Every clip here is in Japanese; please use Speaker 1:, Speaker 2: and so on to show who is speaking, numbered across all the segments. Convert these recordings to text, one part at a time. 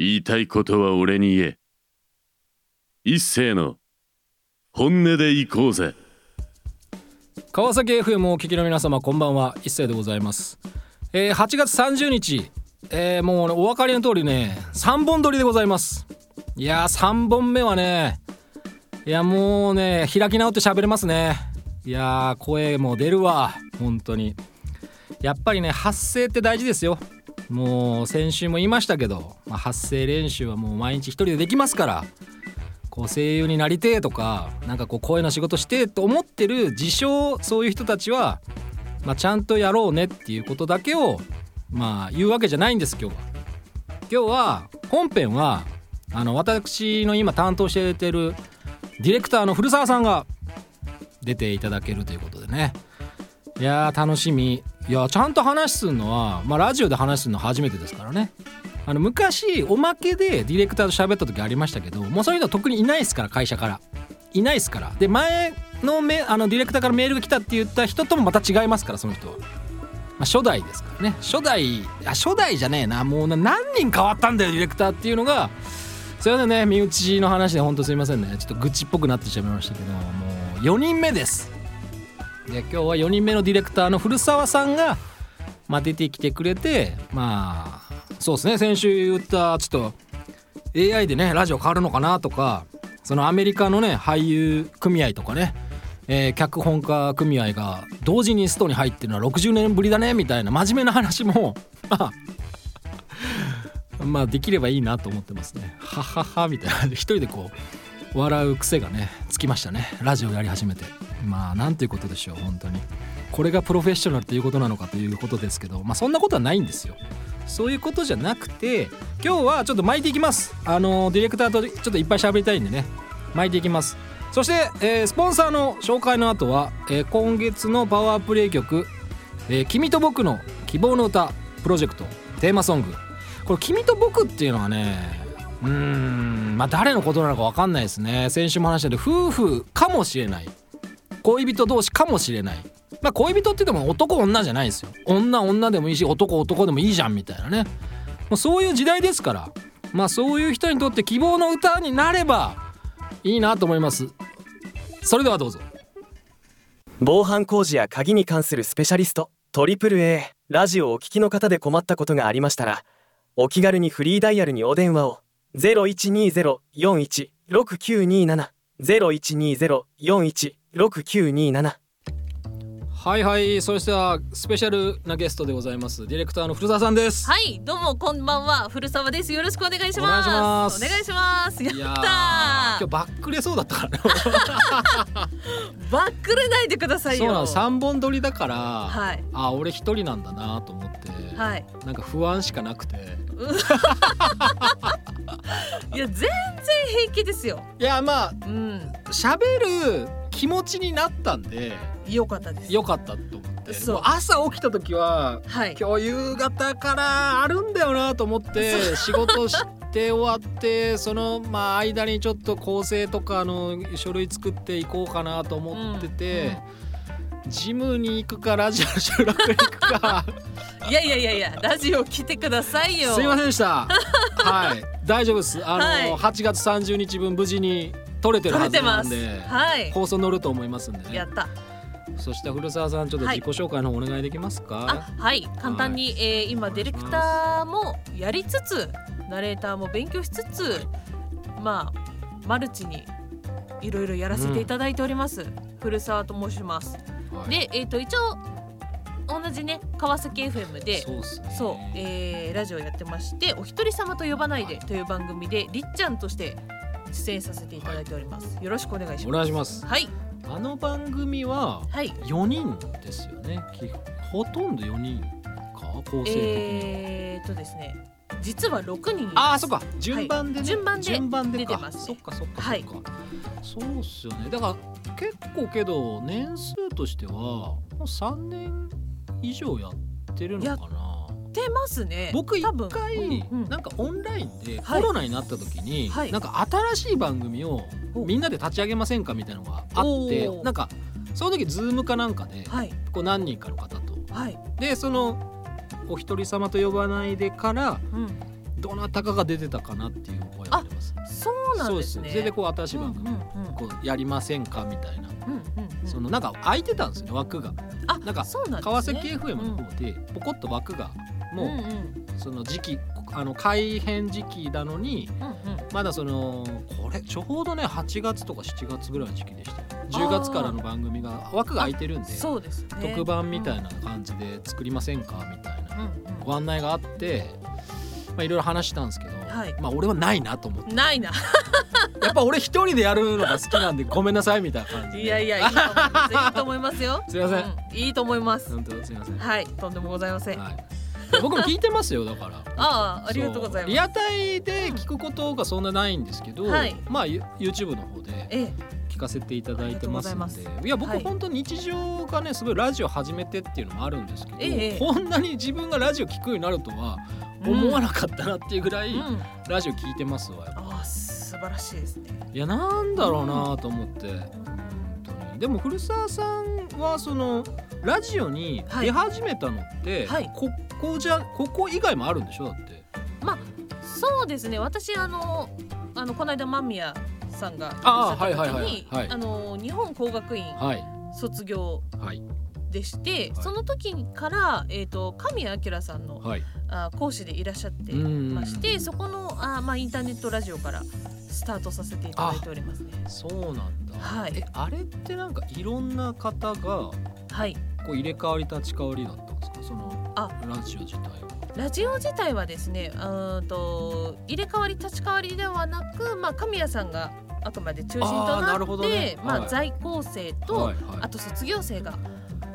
Speaker 1: 言いたいことは俺に言え。一斉の本音で行こうぜ。
Speaker 2: 川崎 FM をお聞きの皆様こんばんは。一斉でございます、えー、8月30日、えー、もう、ね、お分かりの通りね3本撮りでございます。いやー3本目はねいやもうね開き直って喋れますね。いやー声も出るわ本当に。やっぱりね発声って大事ですよ。もう先週も言いましたけど、まあ、発声練習はもう毎日一人でできますからこう声優になりてえとかなんかこう声の仕事してえと思ってる自称そういう人たちは、まあ、ちゃんとやろうねっていうことだけをまあ言うわけじゃないんです今日は。今日は本編はあの私の今担当しててるディレクターの古澤さんが出ていただけるということでねいやー楽しみいやちゃんと話すのは、まあ、ラジオで話すの初めてですからね。あの昔おまけでディレクターと喋った時ありましたけどもうそういうの特にいないですから会社から。いないですから。で前のメあのディレクターからメールが来たって言った人ともまた違いますからその人は、まあ、初代ですからね。初代あ初代じゃねえな。もう何人変わったんだよディレクターっていうのが。それでね身内の話で本当すいませんね。ちょっと愚痴っぽくなってしまいましたけどもう4人目です。で今日は4人目のディレクターの古澤さんが、まあ、出てきてくれてまあそうですね。先週言ったちょっと AI でねラジオ変わるのかなとかそのアメリカのね俳優組合とかね、えー脚本家組合が同時にストに入ってるのは60年ぶりだねみたいな真面目な話も まあできればいいなと思ってますね。はははみたいな。一人でこう笑う癖がねつきましたね。ラジオやり始めて。まあなんていうことでしょう本当に。これがプロフェッショナルということなのかということですけどまあそんなことはないんですよ。そういうことじゃなくて今日はちょっと巻いていきます。あのディレクターとちょっといっぱい喋りたいんでね。巻いていきます。そして、えースポンサーの紹介の後は、えー今月のパワープレイ曲「えー君と僕の希望の歌」プロジェクトテーマソング。これ「君と僕」っていうのはねうんまあ誰のことなのか分かんないですね。先週も話したように夫婦かもしれない。恋人同士かもしれない。まあ恋人って言っても男女じゃないですよ。女女でもいいし男男でもいいじゃんみたいなね。もうそういう時代ですから。まあそういう人にとって希望の歌になればいいなと思います。それではどうぞ。
Speaker 3: 防犯工事や鍵に関するスペシャリストトリプル a ラジオをお聞きの方で困ったことがありましたらお気軽にフリーダイヤルにお電話を。0120-416927 0120-416927
Speaker 2: はいはいそしてはスペシャルなゲストでございますディレクターの古澤さんです
Speaker 4: はい、どうもこんばんは、古澤です。よろしくお願いします。
Speaker 2: お願いします
Speaker 4: お願いします。やった
Speaker 2: 今日バックれそうだったから。
Speaker 4: バックれないでくださいよ。
Speaker 2: そうなの3本撮りだから、
Speaker 4: はい
Speaker 2: あ俺一人なんだなと思って、
Speaker 4: はい。
Speaker 2: なんか不安しかなくて
Speaker 4: いや、全然平気ですよ。
Speaker 2: いやまあ
Speaker 4: うん、
Speaker 2: 喋る気持ちになったんで
Speaker 4: よかったです。
Speaker 2: よかったと思って。朝起きた時は
Speaker 4: はい。
Speaker 2: 今日夕方からあるんだよなと思って仕事して終わってそのまあ間にちょっと構成とかの書類作っていこうかなと思ってて、ジムに行くかラジオの収録に行くか。
Speaker 4: いやいやいやいや、ラジオ来てくださいよ。
Speaker 2: すいませんでした。はい。大丈夫です。あの、
Speaker 4: はい。
Speaker 2: 8月30日分無事に撮れてるはず。なんで
Speaker 4: はい。
Speaker 2: 放送乗ると思いますんでね
Speaker 4: やった。
Speaker 2: そして古澤さんちょっと自己紹介の方お願いできますか、
Speaker 4: あ、はい。簡単に、えー今ディレクターもやりつつ、ナレーターも勉強しつつ、まあマルチにいろいろやらせていただいております。古澤と申します。
Speaker 2: はい
Speaker 4: で、えっ、と一応同じね川崎 FM で
Speaker 2: そう
Speaker 4: そう、えーラジオやってまして「お一人様と呼ばないで」という番組でりっちゃんとして出演させていただいております、よろしくお願いし
Speaker 2: お
Speaker 4: ます。
Speaker 2: 願いします。
Speaker 4: はい。
Speaker 2: あの番組は
Speaker 4: はい。
Speaker 2: 4人ですよね。きほとんど4人か？構成的に、
Speaker 4: えー、とですね。実は6人。い
Speaker 2: ああそっか。順番でね、
Speaker 4: 順番で
Speaker 2: 順番でか。
Speaker 4: 出てますね。
Speaker 2: そっかそっかそっか、
Speaker 4: はい。
Speaker 2: そうっすよね。だから結構けど年数としてはもう3年以上やってるのかな
Speaker 4: 出ますね。
Speaker 2: 僕一回、
Speaker 4: うんうん。
Speaker 2: なんかオンラインでコ
Speaker 4: はい。
Speaker 2: ロナになった時に、
Speaker 4: はい。
Speaker 2: なんか新しい番組を
Speaker 4: お。
Speaker 2: みんなで立ち上げませんかみたいなのがあってなんかその時ズームかなんかで、
Speaker 4: はい。
Speaker 2: こう何人かの方と
Speaker 4: はい、
Speaker 2: でそのお一人様と呼ばないでから
Speaker 4: うん、
Speaker 2: どなたかが出てたかなっていう覚えがあります。
Speaker 4: そうなんですね。
Speaker 2: それでこう新しい番組
Speaker 4: うんうんうん。
Speaker 2: こうやりませんかみたいな、
Speaker 4: うんうんうん
Speaker 2: そのなんか空いてたんですよね枠が。
Speaker 4: あ
Speaker 2: なんか
Speaker 4: ね。
Speaker 2: 川崎 FM の方でポコッと枠がもう、
Speaker 4: うんうん
Speaker 2: その時期あの改編時期なのに
Speaker 4: うんうん。
Speaker 2: まだそのこれちょうどね8月とか7月ぐらいの時期でしたよ。10月からの番組が枠が空いてるんで
Speaker 4: そうですね。
Speaker 2: 特番みたいな感じで作りませんかみたいなご案内があってまあいろいろ話したんですけど、
Speaker 4: はい。
Speaker 2: まあ俺はないなと思って。
Speaker 4: ないな。
Speaker 2: やっぱ俺一人でやるのが好きなんでごめんなさいみたいな感じで。
Speaker 4: いやいやいいと思います。いいと思いますよ。
Speaker 2: すいません。
Speaker 4: うん。いいと思います。
Speaker 2: 本当すいません、
Speaker 4: はい。とんでもございません、
Speaker 2: はい、僕も聞いてますよだから。
Speaker 4: ああありがとうございます。
Speaker 2: リアタイで聞くことがそんなないんですけど、
Speaker 4: はい。
Speaker 2: まあ You- YouTube の方で
Speaker 4: ええ。
Speaker 2: 聞かせていただいてますの
Speaker 4: ありがとうござい
Speaker 2: や僕
Speaker 4: はい。
Speaker 2: 本当に日常がねすごいラジオ始めてっていうのもあるんですけど、
Speaker 4: ええ
Speaker 2: こんなに自分がラジオ聞くようになるとは思わなかったなっていうぐらい、
Speaker 4: うん。うん
Speaker 2: ラジオ聞いてますわ
Speaker 4: ああ素晴らしいですね。
Speaker 2: いやなんだろうなと思って、本当に。でも古澤さんはそのラジオに出始めたのって、
Speaker 4: はい。
Speaker 2: ここじゃここ以外もあるんでしょ？だって。
Speaker 4: そうですね。私あのあのこの間間宮さんがいらっし
Speaker 2: ああ
Speaker 4: ゃった時
Speaker 2: はいはいはい
Speaker 4: に日本工学院
Speaker 2: はい。
Speaker 4: 卒業
Speaker 2: はい。
Speaker 4: でして、
Speaker 2: はい。
Speaker 4: その時から、えー、と神谷明さんの
Speaker 2: はい。
Speaker 4: あ講師でいらっしゃって
Speaker 2: うん。
Speaker 4: ましてそこのあ、まあ、インターネットラジオからスタートさせていただいておりますね。
Speaker 2: そうなんだ、
Speaker 4: はい。
Speaker 2: えあれってなんかいろんな方がこ
Speaker 4: はい、
Speaker 2: う入れ替わり立ち替わりだったんですか？その
Speaker 4: あ。
Speaker 2: ラジオ自体は。
Speaker 4: ラジオ自体はですねうーんと入れ替わり立ち替わりではなく、まあ、神谷さんがあくまで中心と
Speaker 2: な
Speaker 4: って
Speaker 2: ほどね。
Speaker 4: まあ、
Speaker 2: はい。
Speaker 4: 在校生と、
Speaker 2: はいはい。
Speaker 4: あと卒業生が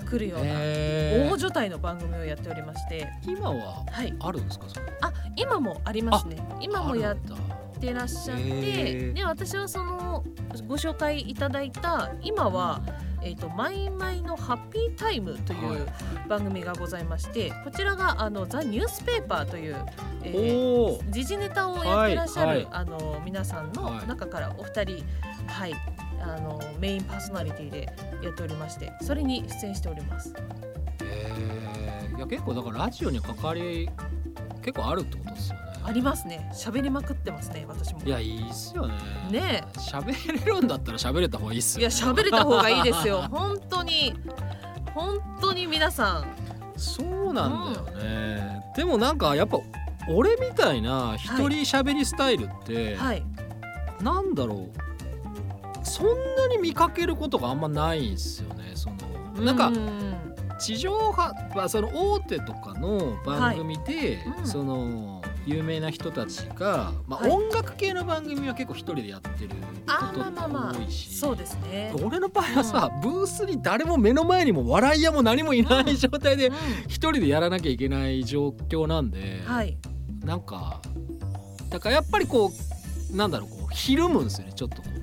Speaker 4: 来るような大所帯の番組をやっておりまして、
Speaker 2: 今は
Speaker 4: はい、
Speaker 2: あるんですか？それ
Speaker 4: あ今もありますね。今もやってらっしゃって、で私はそのご紹介いただいた今は「えー、とマイマイのハッピータイム」とい
Speaker 2: は
Speaker 4: う番組がございましてこちらがあのザ・ニュースペーパーという、え
Speaker 2: い
Speaker 4: ー。時事ネタをやってらっしゃる、
Speaker 2: はい。はい
Speaker 4: あの皆さんの
Speaker 2: はい。
Speaker 4: 中からお二人、はい、あのメインパーソナリティでやっておりましてそれに出演しております。
Speaker 2: へー。いや結構だからラジオに関わり結構あるってことですよね
Speaker 4: ありますね。喋りまくってますね私も。
Speaker 2: いやいいっすよね。
Speaker 4: ね。
Speaker 2: 喋れるんだったら喋れた方がいいっす
Speaker 4: いや
Speaker 2: よね
Speaker 4: 喋れた方がいいですよ。本当に。本当に皆さん。
Speaker 2: そうなんだよね、でもなんかやっぱ俺みたいな一人喋りスタイルって、
Speaker 4: はい。
Speaker 2: なんだろう。そんなに見かけることがあんまないんすよね。そのなんか
Speaker 4: う
Speaker 2: 地上波、まあ、その大手とかの番組で、
Speaker 4: はい。うん。
Speaker 2: その有名な人たちが、まあ
Speaker 4: はい。
Speaker 2: 音楽系の番組は結構一人でやってる
Speaker 4: あ
Speaker 2: こと
Speaker 4: まあまあまあ
Speaker 2: が多いし、
Speaker 4: そうですね。
Speaker 2: 俺の場合はさ、ブースに誰も目の前にも笑い屋も何もいない状態で
Speaker 4: う
Speaker 2: 一人でやらなきゃいけない状況なんで、
Speaker 4: んはい。
Speaker 2: なんかだからやっぱりこうなんだろうこうひるむんですよねちょっとこう。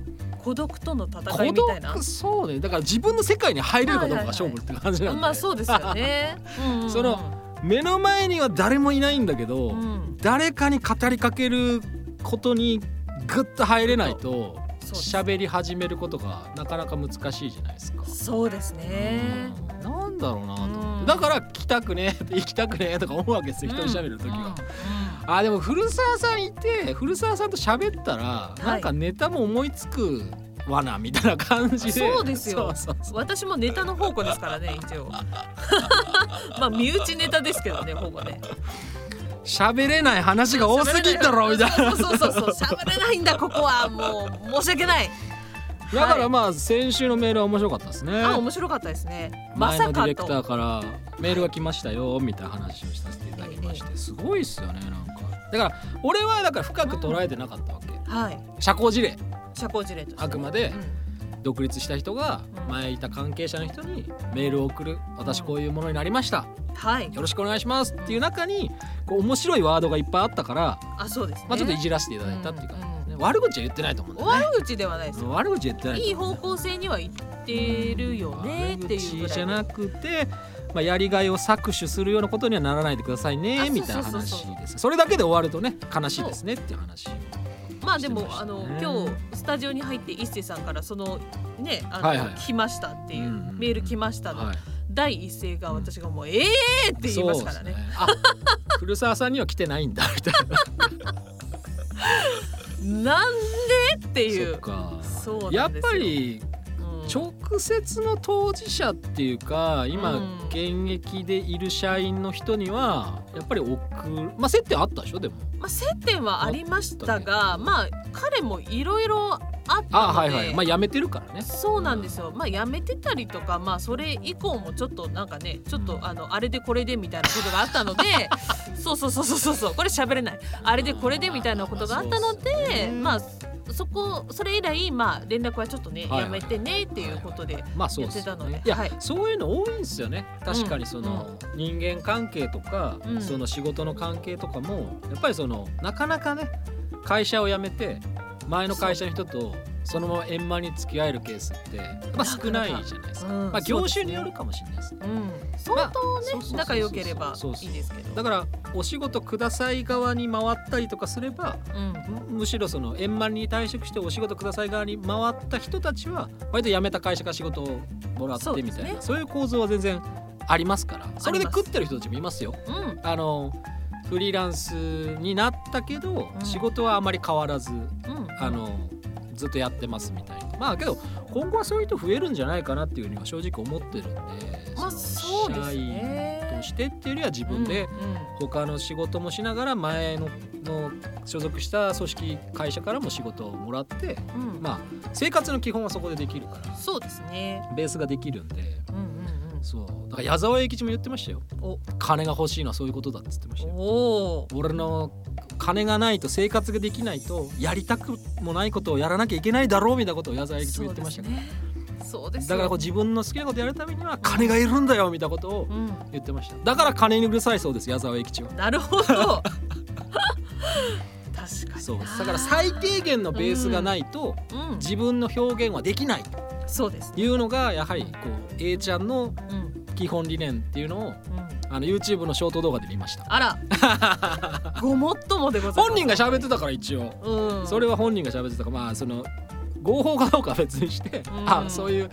Speaker 4: 孤独との戦
Speaker 2: 孤
Speaker 4: いみたいな。
Speaker 2: 独そうね。だから自分の世界に入れるかどうかが勝負って感じなんで、
Speaker 4: まあそうですよね。うんうん。
Speaker 2: その目の前には誰もいないんだけど、
Speaker 4: うん
Speaker 2: 誰かに語りかけることにグッと入れないと喋り始めることがなかなか難しいじゃないですか。
Speaker 4: そうですね。
Speaker 2: うん。なんだろうなと思って、
Speaker 4: うん。
Speaker 2: だから来たくねえ 行きたくねえとか思うわけですよ一人喋る時は。
Speaker 4: うん。うん。
Speaker 2: あでも古澤さんいて古澤さんと喋ったら、
Speaker 4: い。
Speaker 2: なんかネタも思いつくわなみたいな感じで。
Speaker 4: そうですよ。私もネタの宝庫ですからね一応。まあ身内ネタですけどねほぼね
Speaker 2: 喋れない話が多すぎんだろみたいな。
Speaker 4: そうそうそうそう。喋れないんだここは。もう申し訳ない。
Speaker 2: だからまあ先週のメールは面白かったですね。
Speaker 4: あ面白かったですね。ま
Speaker 2: 前
Speaker 4: さか
Speaker 2: のディレクター
Speaker 4: と
Speaker 2: からメールが来ましたよみたいな話をさせていただきまして。すごいっすよねなんか。だから俺はだから深く捉えてなかったわけ。
Speaker 4: はい。
Speaker 2: 社交辞令。
Speaker 4: 社交辞令として。
Speaker 2: あくまで。
Speaker 4: うん
Speaker 2: 独立した人が
Speaker 4: うん。
Speaker 2: 前いた関係者の人にメールを送る。私こういうものになりました。
Speaker 4: はい。
Speaker 2: よろしくお願いしますっていう中にこう面白いワードがいっぱいあったから、
Speaker 4: あそうですね。
Speaker 2: まあ、ちょっといじらせていただいたっていう感じですね、
Speaker 4: うん。
Speaker 2: 悪口は言ってないと思うんだよね。
Speaker 4: 悪口ではないですよ
Speaker 2: 悪口は言ってないと
Speaker 4: いい方向性には行ってるよねっていうぐ
Speaker 2: じゃなくて、まあ、やりがいを搾取するようなことにはならないでください
Speaker 4: あ
Speaker 2: ねみたいな話です。それだけで終わるとね悲しいですねっていう話
Speaker 4: まあでもあの今日スタジオに入って一星さんからそのねあの、
Speaker 2: はいはい。
Speaker 4: 来ましたっていう、
Speaker 2: うん
Speaker 4: メール来ましたの、
Speaker 2: はい。
Speaker 4: 第一声が私がもう、ええーって言いますからね。
Speaker 2: そうですあ古澤さんには来てないんだみたいな。
Speaker 4: なんでってい
Speaker 2: そう
Speaker 4: そう
Speaker 2: やっぱり
Speaker 4: うん
Speaker 2: 直接の当事者っていうか今
Speaker 4: うん。
Speaker 2: 現役でいる社員の人にはやっぱり送るまあ接点あったでしょでも。
Speaker 4: まあ、接点はありましたがまあ彼もいろいろあ
Speaker 2: あはいはい。まあ辞めてるからね。
Speaker 4: そうなんですよ、まあ辞めてたりとかまあそれ以降もちょっとなんかねちょっとあのあれでこれでみたいなことがあったので そうそうそうそうそうそう。これ喋れない。あれでこれでみたいなことがあったのでまあそこそれ以来まあ連絡はちょっとね、
Speaker 2: はいはい。
Speaker 4: やめてねっていうことで、
Speaker 2: まあそうです。よ
Speaker 4: やってたので
Speaker 2: ねいや、
Speaker 4: はい。
Speaker 2: そういうの多いんですよね。確かにその、人間関係とか、
Speaker 4: うん。
Speaker 2: その仕事の関係とかもやっぱりそのなかなかね会社を辞めて前の会社の人とそのまま円満に付き合えるケースってやっぱ少ないじゃないですか。
Speaker 4: うん。
Speaker 2: まあ業種によるかもしれないですね。
Speaker 4: うん、相当ね、仲良ければいいですけど。
Speaker 2: だからお仕事ください側に回ったりとかすれば
Speaker 4: うん。
Speaker 2: むむしろその円満に退職してお仕事ください側に回った人たちは割と辞めた会社から仕事をもらってみたいな。そう,、いう構造は全然ありますから。それで食ってる人たちもいますよ。
Speaker 4: うん。
Speaker 2: あのフリーランスになったけど、
Speaker 4: うん。
Speaker 2: 仕事はあまり変わらず
Speaker 4: うん。
Speaker 2: あのずっとやってますみたいな。まあけど今後はそういう人増えるんじゃないかなっていうふうには正直思ってるんで、
Speaker 4: まあ
Speaker 2: の
Speaker 4: そうですね
Speaker 2: としてっていうよりは自分で他の仕事もしながら前のの所属した組織会社からも仕事をもらって
Speaker 4: うん。
Speaker 2: まあ生活の基本はそこでできるから
Speaker 4: そうですね。
Speaker 2: ベースができるんで。
Speaker 4: うんうん
Speaker 2: そうだから矢沢永吉も言ってましたよ
Speaker 4: お
Speaker 2: 金が欲しいのはそういうことだっつってまし
Speaker 4: うん。
Speaker 2: たよ
Speaker 4: おお。
Speaker 2: 俺の金がないと生活ができないとやりたくもないことをやらなきゃいけないだろうみたいなことを矢沢永吉も言ってましたから、
Speaker 4: ね。そうですよ。
Speaker 2: だからこう自分の好きなことやるためには金がいるんだよみたいなことを
Speaker 4: うん。
Speaker 2: 言ってましただから金にうるさいそうです矢沢永吉は
Speaker 4: なるほど。確かにな。
Speaker 2: そうだから最低限のベースがないと
Speaker 4: うん。
Speaker 2: 自分の表現はできない
Speaker 4: そうです。
Speaker 2: というのがやはりこう A ちゃんの
Speaker 4: うん。
Speaker 2: 基本理念っていうのを
Speaker 4: うん。
Speaker 2: あの YouTube のショート動画で見ました
Speaker 4: あら。ごもっともでございます。
Speaker 2: 本人が喋ってたから一応
Speaker 4: うん。
Speaker 2: それは本人が喋ってたからまあその合法かどうかは別にして、
Speaker 4: うん
Speaker 2: あそういう、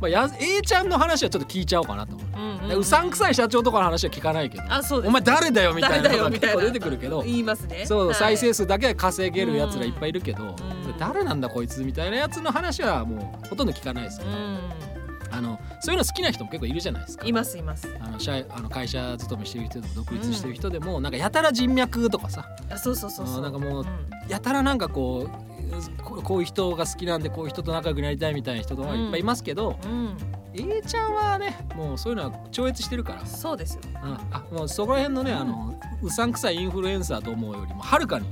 Speaker 2: まあ、や A ちゃんの話はちょっと聞いちゃおうかなと思う。
Speaker 4: うん
Speaker 2: でうさんくさい社長とかの話は聞かないけど
Speaker 4: あ、そうです。
Speaker 2: お前誰だよみたいなのが結構出てくるけど
Speaker 4: 言いますね。
Speaker 2: そう、
Speaker 4: はい
Speaker 2: 再生数だけは稼げるやつらいっぱいいるけど、
Speaker 4: ん
Speaker 2: 誰なんだこいつみたいなやつの話はもうほとんど聞かないですよ、
Speaker 4: う
Speaker 2: あのそういうの好きな人も結構いるじゃないですか
Speaker 4: ん。いますいます。
Speaker 2: あの社あの会社勤めしてる人でも独立してる人でも、なんかやたら人脈とかさ
Speaker 4: あ、そうそうそうそう。
Speaker 2: あなんかもう
Speaker 4: うん
Speaker 2: やたらなんかこうここういう人が好きなんでこういう人と仲良くなりたいみたいな人とかいっぱいいますけど、
Speaker 4: うん。
Speaker 2: A ちゃんはねもうそういうのは超越してるから、
Speaker 4: そうですよ。
Speaker 2: うんあもうそこら辺のね、あのうさんくさいインフルエンサーと思うよりもはるかに。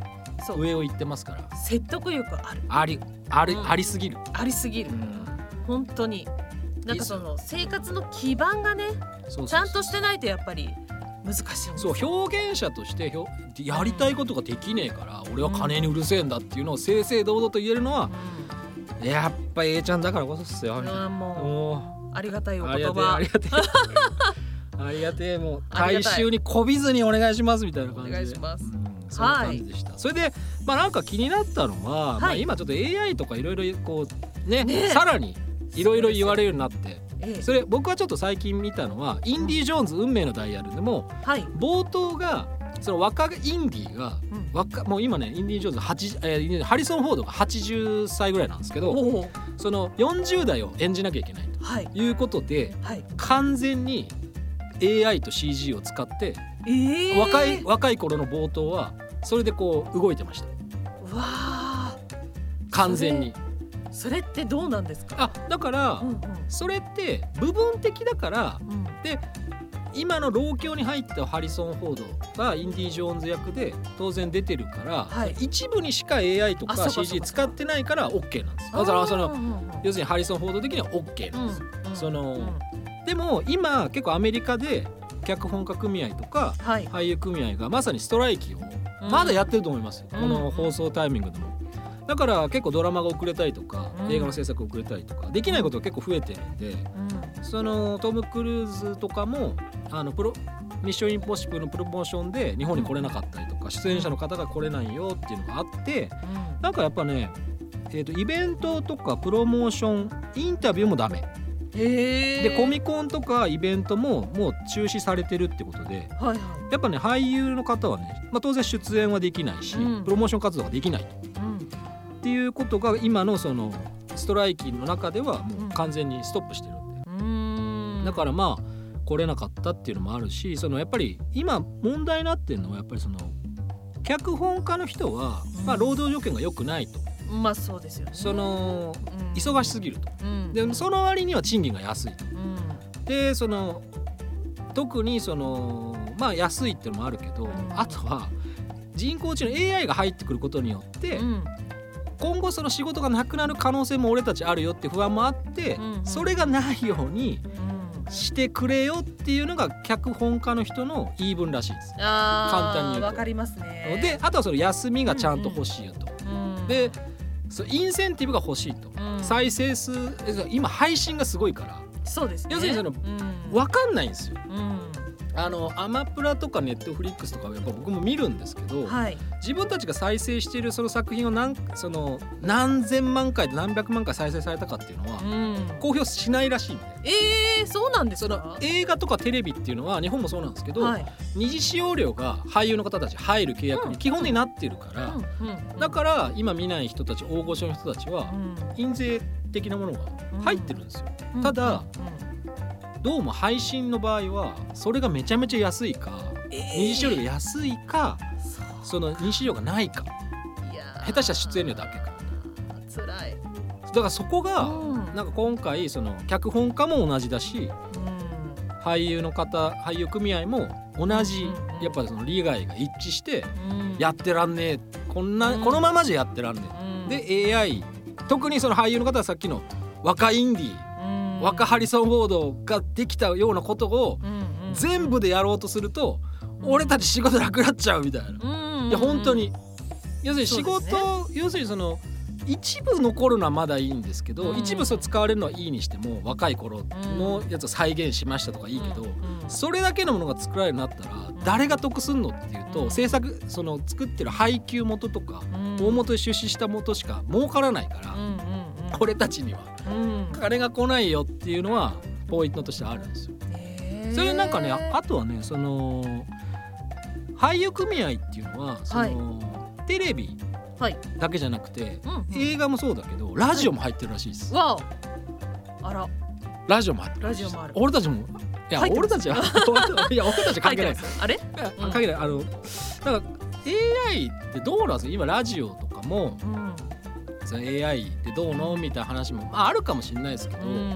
Speaker 2: 上を行ってますから
Speaker 4: 説得力ある。
Speaker 2: ありあり、
Speaker 4: うん
Speaker 2: ありすぎる、
Speaker 4: ありすぎる。本当に。なんかその生活の基盤がねちゃんとしてないとやっぱり難しい
Speaker 2: そう
Speaker 4: よ
Speaker 2: 表現者としてやりたいことができねえから、俺は金にうるせえんだっていうのを正々堂々と言えるのは、やっぱ A ちゃんだからこそっすよ、
Speaker 4: うん、あーも
Speaker 2: も
Speaker 4: うありがたいうお
Speaker 2: あり
Speaker 4: 言葉
Speaker 2: ありがてえありがてえもう 大衆にこびずにお願いしますみたいな感じで。
Speaker 4: お願いします。
Speaker 2: うんそんな感じでした、それでまあなんか気になったのは、まあ、今ちょっと AI とかいろいろこうね
Speaker 4: ね
Speaker 2: さらにいろいろ言われるようになって。
Speaker 4: ええ
Speaker 2: それ僕はちょっと最近見たのは「インディ・ジョーンズ運命のダイヤル」でも
Speaker 4: はい、
Speaker 2: 冒頭がその若インディが
Speaker 4: うん、
Speaker 2: 若もう今ねインディ・ジョーンズ8、えーハリソン・フォードが80歳ぐらいなんですけどその40代を演じなきゃいけない
Speaker 4: はい。
Speaker 2: ということで
Speaker 4: はい。
Speaker 2: 完全に AI と CG を使って
Speaker 4: ええ
Speaker 2: 若い若い頃の冒頭はそれでこう動いてました。完全に
Speaker 4: それってどうなんですか？
Speaker 2: あだから
Speaker 4: うんうん。
Speaker 2: それって部分的だから
Speaker 4: うん。
Speaker 2: 今の老境に入ったハリソン・フォードがインディ・ジョーンズ役で当然出てるから、
Speaker 4: はい。
Speaker 2: 一部にしか AI とか CG 使ってないから OK なんです。だからその要するにハリソン・フォード的には OK なんです、
Speaker 4: うんうん
Speaker 2: その
Speaker 4: うん
Speaker 2: でも今結構アメリカで脚本家組合とか
Speaker 4: はい。
Speaker 2: 俳優組合がまさにストライキを
Speaker 4: うん。
Speaker 2: まだやってると思いますよ、
Speaker 4: うん。
Speaker 2: この放送タイミングでも。だから結構ドラマが遅れたりとか、
Speaker 4: うん。
Speaker 2: 映画の制作遅れたりとかできないことが結構増えてるんで
Speaker 4: うん。
Speaker 2: そのトム・クルーズとかもあのプロミッション・インポッシブルのプロモーションで日本に来れなかったりとか出演者の方が来れないよっていうのがあってなんかやっぱね、えー、とイベントとかプロモーションインタビューもダメ。でコミコンとかイベントももう中止されてるってことで
Speaker 4: はいはい。
Speaker 2: やっぱね俳優の方はね、まあ、当然出演はできないし、
Speaker 4: うん。
Speaker 2: プロモーション活動ができないと。
Speaker 4: うん
Speaker 2: っていうことが今のそのストライキの中ではもう完全にストップしてるんで、だからまあ来れなかったっていうのもあるしそのやっぱり今問題になってるのはやっぱりその脚本家の人は、まあ、労働条件が良くないと。
Speaker 4: まあそうですよね。
Speaker 2: その
Speaker 4: うん。
Speaker 2: 忙しすぎると。
Speaker 4: うん。
Speaker 2: でその割には賃金が安いと。
Speaker 4: うん。
Speaker 2: でその特にそのまあ安いっていうのもあるけど、
Speaker 4: ん。
Speaker 2: あとは人工知能 AI が入ってくることによって、
Speaker 4: うん
Speaker 2: 今後その仕事がなくなる可能性も俺たちあるよって不安もあって、
Speaker 4: うんうん。
Speaker 2: それがないように
Speaker 4: うん。
Speaker 2: してくれよっていうのが脚本家の人の言い分らしいです。簡単に言うと。
Speaker 4: わかりますね。
Speaker 2: であとはその休みがちゃんと欲しいよと。
Speaker 4: うん
Speaker 2: でそうインセンティブが欲しいと。
Speaker 4: うん。
Speaker 2: 再生数今配信がすごいから。
Speaker 4: そうですね。
Speaker 2: 要するにその
Speaker 4: うん。
Speaker 2: 分かんないんですよ。
Speaker 4: うん
Speaker 2: あのアマプラとかネットフリックスとかやっぱ僕も見るんですけど、
Speaker 4: はい。
Speaker 2: 自分たちが再生しているその作品を何その何千万回何百万回再生されたかっていうのは
Speaker 4: うん。
Speaker 2: 公表しないらしいんで。
Speaker 4: えー、そうなんです
Speaker 2: そ
Speaker 4: か
Speaker 2: の映画とかテレビっていうのは日本もそうなんですけど、
Speaker 4: はい。
Speaker 2: 二次使用料が俳優の方たち入る契約に基本になってるから、
Speaker 4: うん。うん。
Speaker 2: だから今見ない人たち大御所の人たちは
Speaker 4: うん。
Speaker 2: 印税的なものが入ってるんですよ。
Speaker 4: うん。
Speaker 2: ただ
Speaker 4: うん
Speaker 2: どうも配信の場合はそれがめちゃめちゃ安いか
Speaker 4: えー。
Speaker 2: 二次使用料が安いか
Speaker 4: そ
Speaker 2: の二次使用がないか。下手したら出演料だけか。
Speaker 4: 辛い。
Speaker 2: だからそこが
Speaker 4: うん。
Speaker 2: なんか今回その脚本家も同じだし俳優の方俳優組合も同じ
Speaker 4: うんうんうん。
Speaker 2: やっぱりその利害が一致して
Speaker 4: うん。
Speaker 2: やってらんねえ。こんな
Speaker 4: うん。
Speaker 2: このままじゃやってらんね
Speaker 4: うん。
Speaker 2: えで AI 特にその俳優の方はさっきの若インディ
Speaker 4: うん
Speaker 2: 若ハリソン・フォードができたようなことを全部でやろうとすると俺たち仕事なくなっちゃうみたいな。
Speaker 4: うん
Speaker 2: いや本当に。要するに仕事、要するにその一部残るのはまだいいんですけど、
Speaker 4: うん。
Speaker 2: 一部そう使われるのはいいにしても若い頃のやつを再現しましたとかいいけど、それだけのものが作られるようになったら誰が得すんのっていうと、
Speaker 4: うん。
Speaker 2: 制作その作ってる配給元とか、
Speaker 4: うん。
Speaker 2: 大元で出資した元しか儲からないから、俺たちには。
Speaker 4: うん。
Speaker 2: 金が来ないよっていうのはポイントとしてあるんですよ。それなんかねああとはねその俳優組合っていうのはその、テレビ
Speaker 4: はい。
Speaker 2: だけじゃなくて
Speaker 4: うんうん。
Speaker 2: 映画もそうだけどラジオも入ってるらしいです。
Speaker 4: わお。あら。
Speaker 2: ラジオも入って
Speaker 4: ラジオもある。
Speaker 2: 俺たちもいや俺たちは いや俺たちは関係ない。
Speaker 4: あれ？うん
Speaker 2: 関係ない。あのだから AI ってどうなんですか？今ラジオとかも
Speaker 4: うん
Speaker 2: その AI ってどうのみたいな話も、まあ、あるかもしれないですけど、
Speaker 4: うん。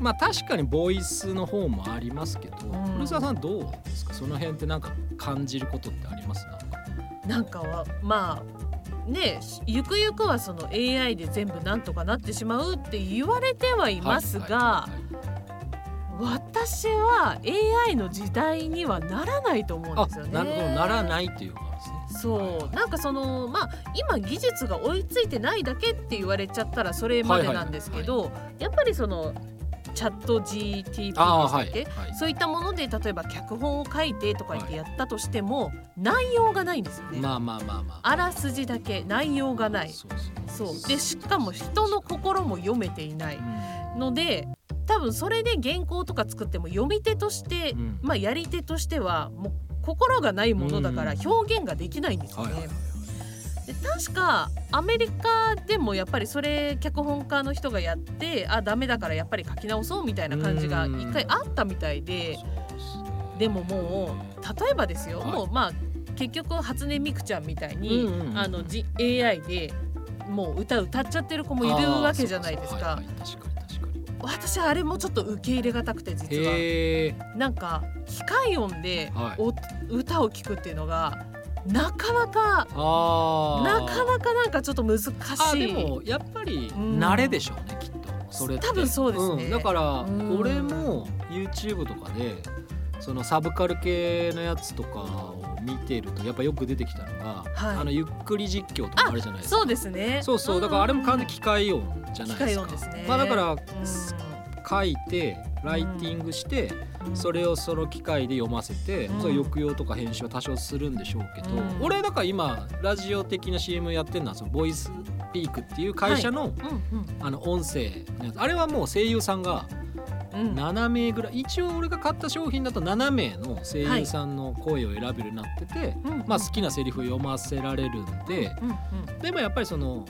Speaker 2: まあ確かにボイスの方もありますけど、
Speaker 4: ん。
Speaker 2: 古澤さんどうですか？その辺ってなんか感じることってあります？なんか。
Speaker 4: なんかはまあねゆくゆくはその AI で全部なんとかなってしまうって言われてはいますが、
Speaker 2: はいはいはい
Speaker 4: 私は AI の時代にはならないと思うん
Speaker 2: あ
Speaker 4: ですよね。
Speaker 2: なるほどならないっていうことですね。
Speaker 4: そうなんかそのまあ今技術が追いついてないだけって言われちゃったらそれまでなんですけどやっぱりそのチャット GTP でし
Speaker 2: はい
Speaker 4: そういったもので例えば脚本を書いてとか言ってやったとしても、内容がないんですよね。
Speaker 2: まあまあまあまあ。
Speaker 4: あ。らすじだけ内容がない。
Speaker 2: そう
Speaker 4: でしかも人の心も読めていない。
Speaker 2: うん。
Speaker 4: ので多分それで原稿とか作っても読み手として、
Speaker 2: うん。
Speaker 4: まあやり手としてはもう心がないものだから
Speaker 2: うん。
Speaker 4: 表現ができないんですよね。
Speaker 2: はいはいはい
Speaker 4: で確かアメリカでもやっぱりそれ脚本家の人がやってあダメだからやっぱり書き直そうみたいな感じが
Speaker 2: うん。
Speaker 4: 一回あったみたいで
Speaker 2: で
Speaker 4: ももう例えばですよ、
Speaker 2: はい。
Speaker 4: もうまあ結局初音ミクちゃんみたいに、
Speaker 2: うんうんうん
Speaker 4: あのじ AI でもう歌歌っちゃてる子もいるわけじゃないですか。私あれもちょっと受け入れがたくて実は。なんか機械音で
Speaker 2: はい。
Speaker 4: お、歌を聴くっていうのがなかなか。なかなかなんかちょっと難しい。
Speaker 2: あでもやっぱり
Speaker 4: うん。
Speaker 2: 慣れでしょうね、きっと。それ
Speaker 4: 多分そうですね。
Speaker 2: ん。だから
Speaker 4: うん。
Speaker 2: 俺も YouTube とかでそのサブカル系のやつとかを見てるとやっぱよく出てきたのが、
Speaker 4: はい。
Speaker 2: あのゆっくり実況とかあるじゃないですか。
Speaker 4: そうですね。
Speaker 2: そうそう。だからあれも完全に機械音じゃないですか。
Speaker 4: 音ですね。
Speaker 2: まあだから
Speaker 4: うん
Speaker 2: 書いてライティングして、
Speaker 4: うん。
Speaker 2: それをその機械で読ませて、
Speaker 4: うん。
Speaker 2: それ抑揚とか編集は多少するんでしょうけど、
Speaker 4: うん。
Speaker 2: 俺だから今ラジオ的な CM やってるのはそのボイスピークっていう会社の,、あの音声あれはもう声優さんが
Speaker 4: うん。
Speaker 2: 7名ぐらい一応俺が買った商品だと7名の声優さんの声を選べるようになってて、
Speaker 4: うん
Speaker 2: まあ好きなセリフ読ませられるんででもやっぱりその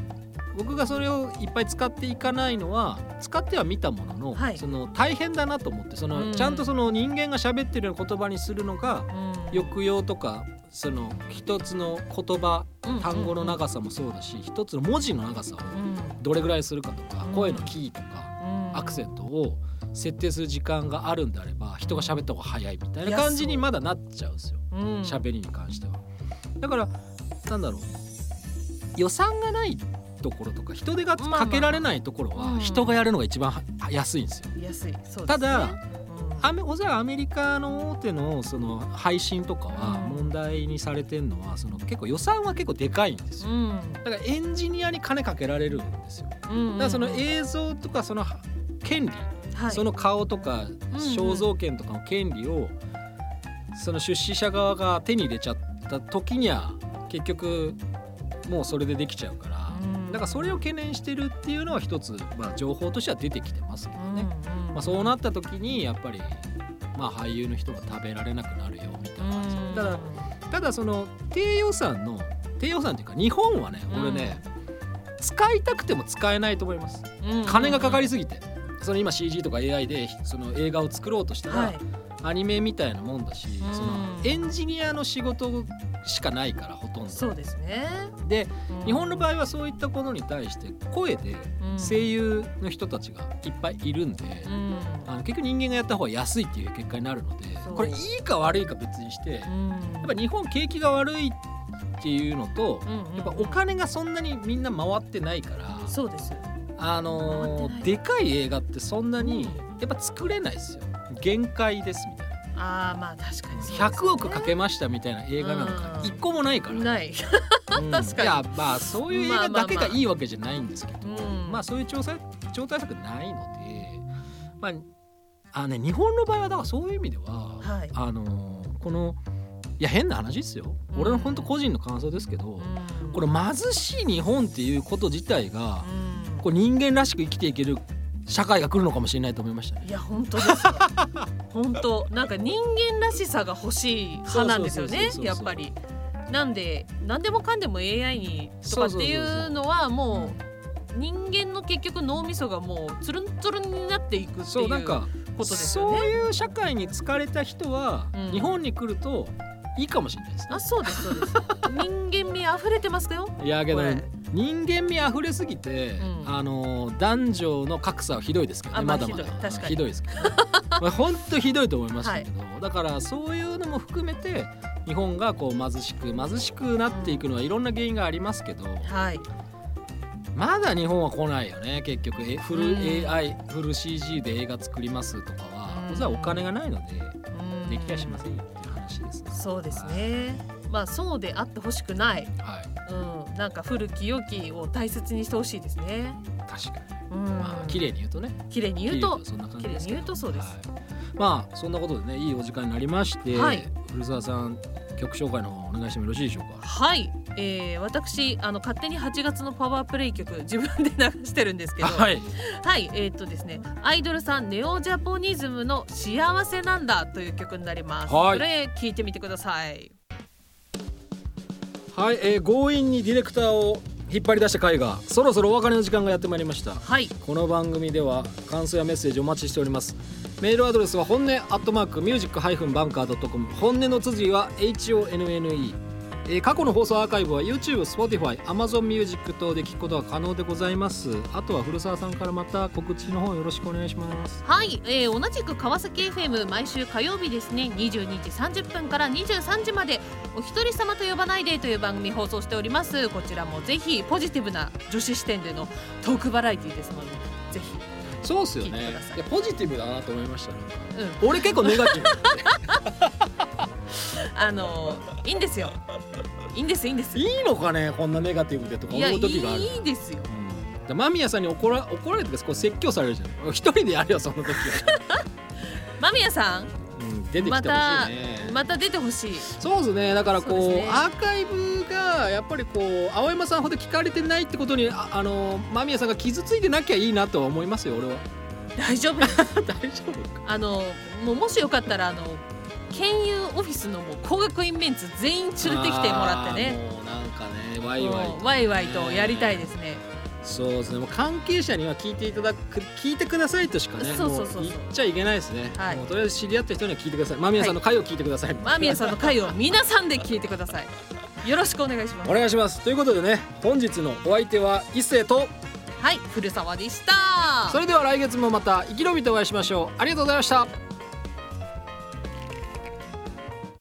Speaker 2: 僕がそれをいっぱい使っていかないのは使っては見たものの、
Speaker 4: はい。
Speaker 2: その大変だなと思ってその、
Speaker 4: うん。
Speaker 2: ちゃんとその人間が喋ってるような言葉にするのが
Speaker 4: うん。
Speaker 2: 抑揚とかその一つの言葉
Speaker 4: うん
Speaker 2: 単語の長さもそうだし一つの文字の長さを
Speaker 4: うん。
Speaker 2: どれぐらいするかとか
Speaker 4: うん。
Speaker 2: 声のキーとか
Speaker 4: うん。
Speaker 2: アクセントを設定する時間があるんであれば人が喋った方が早いみたいな感じにまだなっちゃうんですよ。
Speaker 4: うん。
Speaker 2: 喋りに関しては。だからなんだろう。予算がないところとか人手がかけられないところ
Speaker 4: うん。
Speaker 2: は人がやるのが一番は安いんですよ。
Speaker 4: 安いね。
Speaker 2: ただ
Speaker 4: うん。
Speaker 2: アメおそらくアメリカの大手のその配信とかは
Speaker 4: うん。
Speaker 2: 問題にされてるのはその結構予算は結構でかいんですよ。
Speaker 4: うん。
Speaker 2: だからエンジニアに金かけられるんですよ。だ
Speaker 4: うん
Speaker 2: からその映像とかその権利、
Speaker 4: はい。
Speaker 2: その顔とか
Speaker 4: うん
Speaker 2: 肖像権とかの権利をその出資者側が手に入れちゃった時には結局もうそれでできちゃうから
Speaker 4: うん
Speaker 2: だからそれを懸念してるっていうのは一つまあ情報としては出てきてますけどね。
Speaker 4: うんうん
Speaker 2: まあ、そうなった時にやっぱりまあ俳優の人が食べられなくなるよみたいな。感じ
Speaker 4: うん。
Speaker 2: ただただその低予算の低予算っていうか日本はね俺ね、使いたくても使えないと思います。
Speaker 4: うん
Speaker 2: 金がかかりすぎて。その今 CG とか AI でその映画を作ろうとしたら、
Speaker 4: はい。
Speaker 2: アニメみたいなもんだし、
Speaker 4: うん。
Speaker 2: そのエンジニアの仕事しかないからほとんど。
Speaker 4: そうですね。
Speaker 2: で
Speaker 4: うん。
Speaker 2: 日本の場合はそういったことに対して声で
Speaker 4: うん。
Speaker 2: 声優の人たちがいっぱいいるんで、
Speaker 4: うん。
Speaker 2: あの結局人間がやった方が安いっていう結果になるのでこれいいか悪いか別にしてや
Speaker 4: うん。
Speaker 2: っぱ日本景気が悪いっていうのとやっぱお金がそんなにみんな回ってないから
Speaker 4: そうです。
Speaker 2: あのでかい映画ってそんなに
Speaker 4: うん。
Speaker 2: やっぱ作れないですよ。限界ですみたいな
Speaker 4: ああまあ確かにね。
Speaker 2: 100億かけましたみたいな映画なんか
Speaker 4: うん。
Speaker 2: 一個もないから、
Speaker 4: ない。
Speaker 2: うん。
Speaker 4: 確かに。
Speaker 2: いやまあそういう映画だけがいいわけじゃないんですけど、
Speaker 4: うん
Speaker 2: まあそういう調査調対策ないので。まああね日本の場合はだからそういう意味では、
Speaker 4: はい。
Speaker 2: あのーこのいや変な話ですよ、
Speaker 4: うん。
Speaker 2: 俺の本当個人の感想ですけど、
Speaker 4: うん。
Speaker 2: これ貧しい日本っていうこと自体が、
Speaker 4: うん。
Speaker 2: こう人間らしく生きていける社会が来るのかもしれないと思いましたね。
Speaker 4: いや本当ですよ。本当なんか人間らしさが欲しい派なんですよねやっぱり。なんで何でもかんでも AI にとかっていうのはもう人間の結局脳みそがもうつるんつるんになっていくっていう
Speaker 2: そうなんか
Speaker 4: ことですよね。
Speaker 2: そういう社会に疲れた人は、
Speaker 4: うん。
Speaker 2: 日本に来るといいかもしれないですね。
Speaker 4: あそうですそうです。人間味溢れてますかよ。
Speaker 2: いやけど人間味あふれすぎて、
Speaker 4: うん。
Speaker 2: あの男女の格差はひどいですけどね
Speaker 4: あまあ
Speaker 2: まだ。まだ
Speaker 4: ひどい。確かに。
Speaker 2: ひどいですけど、ね、まあ本当ひどいと思いましたけど、だからそういうのも含めて日本がこう貧しく貧しくなっていくのはいろんな原因がありますけど、
Speaker 4: はい。
Speaker 2: まだ日本は来ないよね結局。えフル
Speaker 4: うん。
Speaker 2: AI、フル CG で映画作りますとかは、
Speaker 4: うん。
Speaker 2: それはお金がないので
Speaker 4: うん。
Speaker 2: できやしませんよっていう話ですね。
Speaker 4: そうですね。まあそうであってほしくない。
Speaker 2: はい。
Speaker 4: うんなんか古き良きを大切にしてほしいですね。
Speaker 2: 確かに、
Speaker 4: うん。
Speaker 2: まあ綺麗に言うとね。
Speaker 4: 綺麗に言うと
Speaker 2: 綺麗に
Speaker 4: 言うとそうです。
Speaker 2: はい。まあそんなことでねいいお時間になりまして、
Speaker 4: はい。
Speaker 2: 古澤さん曲紹介の方お願いしてもよろしいでしょうか？
Speaker 4: はい、えー、私あの勝手に8月のパワープレイ曲 自分で流してるんですけど。は、
Speaker 2: はい。い
Speaker 4: えーっとですねアイドルさんネオジャポニズムの幸せなんだという曲になります、
Speaker 2: はい。
Speaker 4: それ聞いてみてください
Speaker 2: はい、えー、強引にディレクターを引っ張り出した回がそろそろお別れの時間がやってまいりました。
Speaker 4: はい。
Speaker 2: この番組では感想やメッセージお待ちしております。メールアドレスは本音アットマークミュージックハイフンバンカー .com 本音の綴りは HONNE えー過去の放送アーカイブは YouTube、Spotify、Amazon Music 等で聞くことが可能でございます。あとは古澤さんからまた告知の方よろしくお願いします。
Speaker 4: はい、えー、同じく川崎 FM 毎週火曜日ですね22時30分から23時までお一人様と呼ばないでという番組放送しております。こちらもぜひポジティブな女子視点でのトークバラエティですので
Speaker 2: そうっすよね。
Speaker 4: い
Speaker 2: い。やポジティブだなと思いましたなんか。
Speaker 4: うん。
Speaker 2: 俺結構ネガティブ。
Speaker 4: あのいいんですよ。いいんですいいんです
Speaker 2: いいのかねこんなネガティブでとか思う時がある。
Speaker 4: いですよ。
Speaker 2: うん。で間宮さんに怒ら怒られてこう説教されるじゃん一人でやれよその時は、
Speaker 4: 間宮さん？
Speaker 2: うん、出てきてほしい
Speaker 4: また
Speaker 2: ね
Speaker 4: また出てほしい。
Speaker 2: そうですね。だからこう
Speaker 4: ね。
Speaker 2: アーカイブがやっぱりこう青山さんほど聞かれてないってことにああの間宮さんが傷ついてなきゃいいなとは思いますよ俺は。
Speaker 4: 大丈夫？
Speaker 2: 大丈夫か。
Speaker 4: あのもうもしよかったらあの県有オフィスのもう工学院メンツ全員連れてきてもらってね。
Speaker 2: あーもうなんかねワイワイ
Speaker 4: もうワイワイとやりたいですね
Speaker 2: そうですね。もう関係者には聞いていただく聞いてくださいとしかね
Speaker 4: そうそうそう
Speaker 2: 言っちゃいけないですね、
Speaker 4: はい。
Speaker 2: もうとりあえず知り合った人には聞いてください。間宮さんの回を聞いてください、
Speaker 4: 間宮さんの回を皆さんで聞いてください。よろしくお願いします。
Speaker 2: お願いします。ということでね本日のお相手は一星と
Speaker 4: はい古澤でした。
Speaker 2: それでは来月もまた生き延びてお会いしましょう。ありがとうございました